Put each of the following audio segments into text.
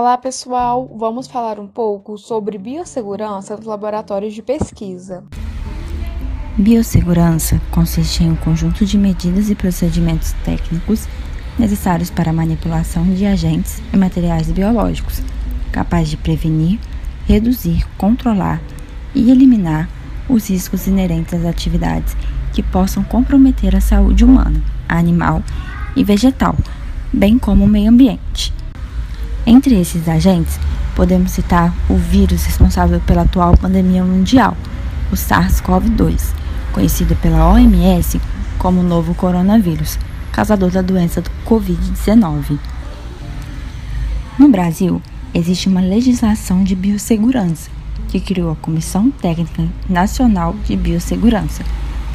Olá, pessoal! Vamos falar um pouco sobre biossegurança nos laboratórios de pesquisa. Biossegurança consiste em um conjunto de medidas e procedimentos técnicos necessários para a manipulação de agentes e materiais biológicos, capaz de prevenir, reduzir, controlar e eliminar os riscos inerentes às atividades que possam comprometer a saúde humana, animal e vegetal, bem como o meio ambiente. Entre esses agentes, podemos citar o vírus responsável pela atual pandemia mundial, o SARS-CoV-2, conhecido pela OMS como novo coronavírus, causador da doença do Covid-19. No Brasil, existe uma legislação de biossegurança que criou a Comissão Técnica Nacional de Biossegurança,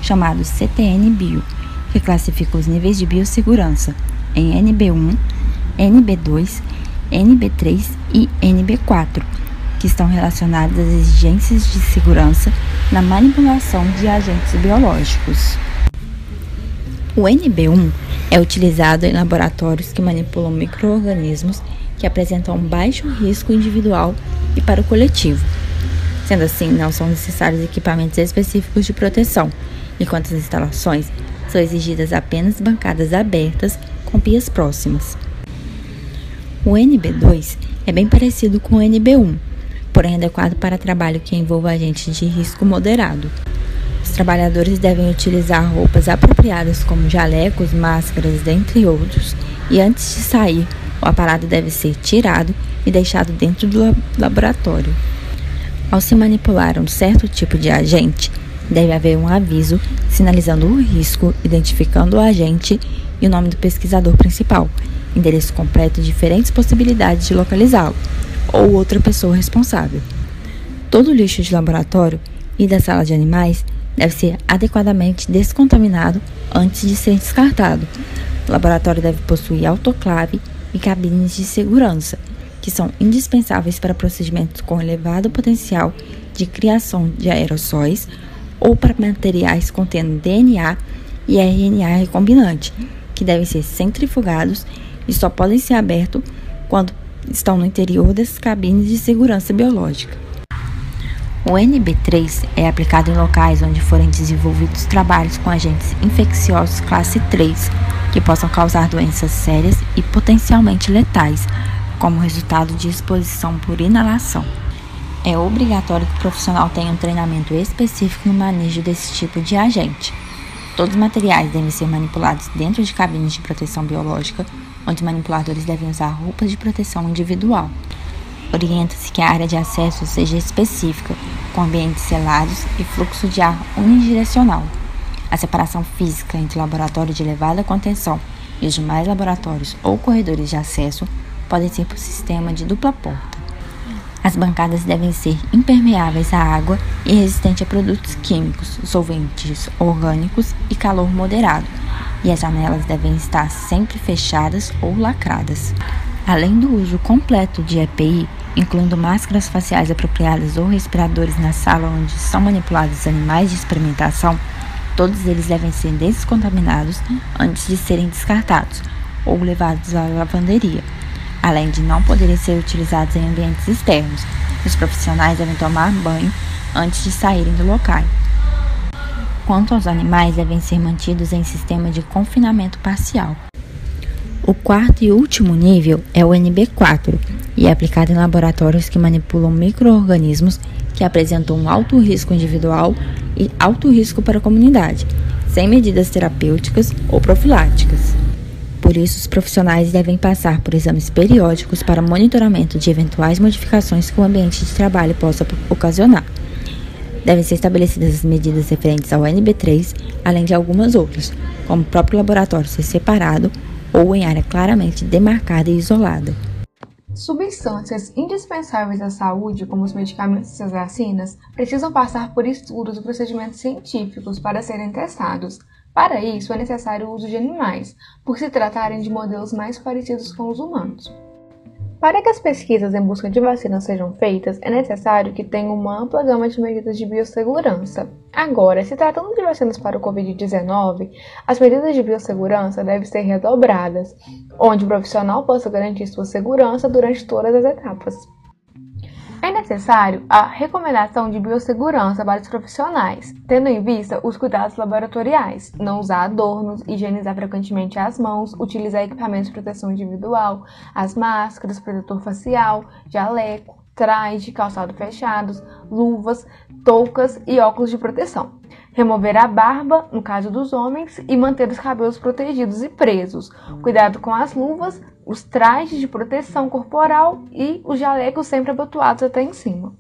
chamado CTN-Bio, que classifica os níveis de biossegurança em NB1, NB2 NB3 e NB4, que estão relacionadas às exigências de segurança na manipulação de agentes biológicos. O NB1 é utilizado em laboratórios que manipulam microorganismos que apresentam baixo risco individual e para o coletivo. Sendo assim, não são necessários equipamentos específicos de proteção, enquanto as instalações são exigidas apenas bancadas abertas com pias próximas. O NB2 é bem parecido com o NB1, porém adequado para trabalho que envolva agentes de risco moderado. Os trabalhadores devem utilizar roupas apropriadas como jalecos, máscaras, dentre outros, e antes de sair, o aparato deve ser tirado e deixado dentro do laboratório. Ao se manipular um certo tipo de agente, deve haver um aviso sinalizando o risco, identificando o agente e o nome do pesquisador principal, endereço completo e diferentes possibilidades de localizá-lo, ou outra pessoa responsável. Todo lixo de laboratório e da sala de animais deve ser adequadamente descontaminado antes de ser descartado. O laboratório deve possuir autoclave e cabines de segurança, que são indispensáveis para procedimentos com elevado potencial de criação de aerossóis ou para materiais contendo DNA e RNA recombinante, que devem ser centrifugados e só podem ser abertos quando estão no interior das cabines de segurança biológica. O NB3 é aplicado em locais onde forem desenvolvidos trabalhos com agentes infecciosos classe 3, que possam causar doenças sérias e potencialmente letais, como resultado de exposição por inalação. É obrigatório que o profissional tenha um treinamento específico no manejo desse tipo de agente. Todos os materiais devem ser manipulados dentro de cabines de proteção biológica, onde manipuladores devem usar roupas de proteção individual. Orienta-se que a área de acesso seja específica, com ambientes selados e fluxo de ar unidirecional. A separação física entre laboratório de elevada contenção e os demais laboratórios ou corredores de acesso podem ser por sistema de dupla porta. As bancadas devem ser impermeáveis à água e resistentes a produtos químicos, solventes orgânicos e calor moderado, e as janelas devem estar sempre fechadas ou lacradas. Além do uso completo de EPI, incluindo máscaras faciais apropriadas ou respiradores na sala onde são manipulados animais de experimentação, todos eles devem ser descontaminados antes de serem descartados ou levados à lavanderia além de não poderem ser utilizados em ambientes externos. Os profissionais devem tomar banho antes de saírem do local. Quanto aos animais, devem ser mantidos em sistema de confinamento parcial. O quarto e último nível é o NB4 e é aplicado em laboratórios que manipulam microorganismos que apresentam um alto risco individual e alto risco para a comunidade, sem medidas terapêuticas ou profiláticas. Por isso, os profissionais devem passar por exames periódicos para monitoramento de eventuais modificações que o ambiente de trabalho possa ocasionar. Devem ser estabelecidas as medidas referentes ao NB3, além de algumas outras, como o próprio laboratório ser separado ou em área claramente demarcada e isolada. Substâncias indispensáveis à saúde, como os medicamentos e as vacinas, precisam passar por estudos e procedimentos científicos para serem testados, para isso, é necessário o uso de animais, por se tratarem de modelos mais parecidos com os humanos. Para que as pesquisas em busca de vacinas sejam feitas, é necessário que tenha uma ampla gama de medidas de biossegurança. Agora, se tratando de vacinas para o Covid-19, as medidas de biossegurança devem ser redobradas, onde o profissional possa garantir sua segurança durante todas as etapas. É necessário a recomendação de biossegurança para os profissionais, tendo em vista os cuidados laboratoriais, não usar adornos, higienizar frequentemente as mãos, utilizar equipamentos de proteção individual, as máscaras, protetor facial, jaleco, traje, calçado fechados, luvas, toucas e óculos de proteção. Remover a barba, no caso dos homens, e manter os cabelos protegidos e presos. Cuidado com as luvas, os trajes de proteção corporal e os jalecos sempre abotoados até em cima.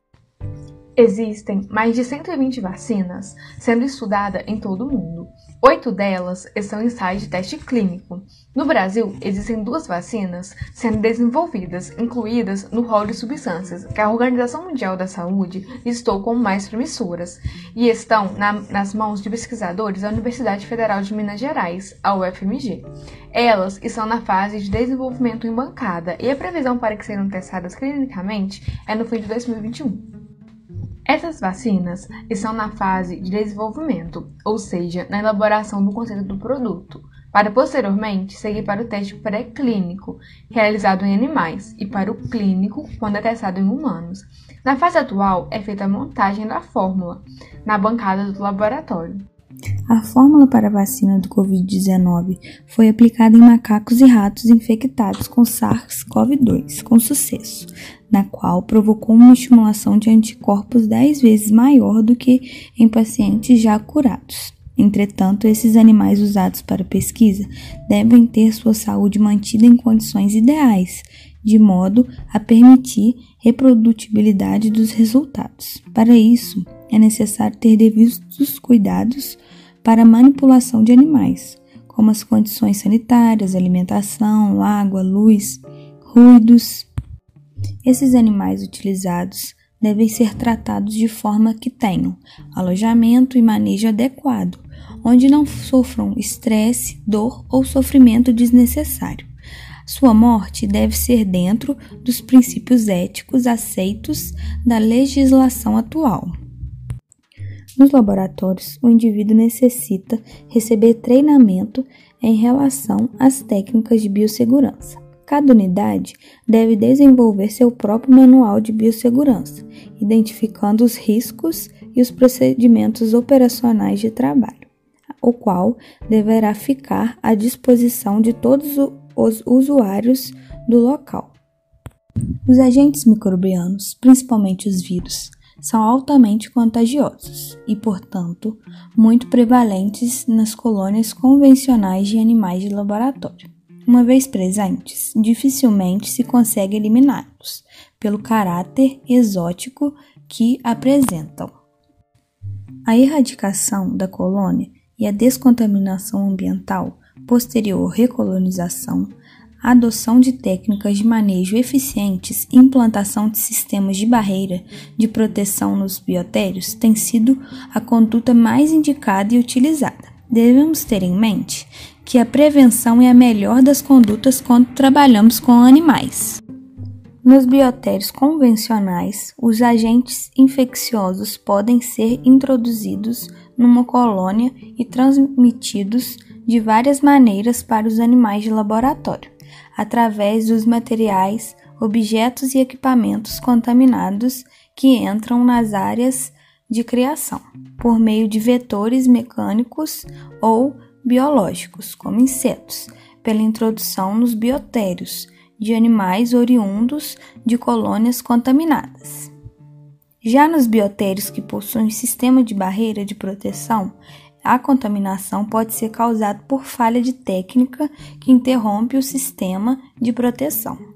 Existem mais de 120 vacinas sendo estudadas em todo o mundo. Oito delas estão em estágio de teste clínico. No Brasil, existem duas vacinas sendo desenvolvidas, incluídas no rol de substâncias que a Organização Mundial da Saúde listou como mais promissoras e estão na, nas mãos de pesquisadores da Universidade Federal de Minas Gerais, a UFMG. Elas estão na fase de desenvolvimento em bancada e a previsão para que sejam testadas clinicamente é no fim de 2021. Essas vacinas estão na fase de desenvolvimento, ou seja, na elaboração do conceito do produto, para posteriormente seguir para o teste pré-clínico, realizado em animais, e para o clínico, quando é testado em humanos. Na fase atual, é feita a montagem da fórmula, na bancada do laboratório. A fórmula para a vacina do Covid-19 foi aplicada em macacos e ratos infectados com SARS-CoV-2 com sucesso, na qual provocou uma estimulação de anticorpos 10 vezes maior do que em pacientes já curados. Entretanto, esses animais usados para pesquisa devem ter sua saúde mantida em condições ideais, de modo a permitir reprodutibilidade dos resultados. Para isso, é necessário ter devidos cuidados para manipulação de animais, como as condições sanitárias, alimentação, água, luz, ruídos. Esses animais utilizados devem ser tratados de forma que tenham alojamento e manejo adequado, onde não sofram estresse, dor ou sofrimento desnecessário. Sua morte deve ser dentro dos princípios éticos aceitos da legislação atual. Nos laboratórios, o indivíduo necessita receber treinamento em relação às técnicas de biossegurança. Cada unidade deve desenvolver seu próprio manual de biossegurança, identificando os riscos e os procedimentos operacionais de trabalho, o qual deverá ficar à disposição de todos os usuários do local. Os agentes microbianos, principalmente os vírus, são altamente contagiosos e, portanto, muito prevalentes nas colônias convencionais de animais de laboratório. Uma vez presentes, dificilmente se consegue eliminá-los, pelo caráter exótico que apresentam. A erradicação da colônia e a descontaminação ambiental posterior recolonização adoção de técnicas de manejo eficientes e implantação de sistemas de barreira de proteção nos biotérios tem sido a conduta mais indicada e utilizada. Devemos ter em mente que a prevenção é a melhor das condutas quando trabalhamos com animais. Nos biotérios convencionais, os agentes infecciosos podem ser introduzidos numa colônia e transmitidos de várias maneiras para os animais de laboratório através dos materiais, objetos e equipamentos contaminados que entram nas áreas de criação, por meio de vetores mecânicos ou biológicos, como insetos, pela introdução nos biotérios de animais oriundos de colônias contaminadas. Já nos biotérios que possuem sistema de barreira de proteção, a contaminação pode ser causada por falha de técnica que interrompe o sistema de proteção.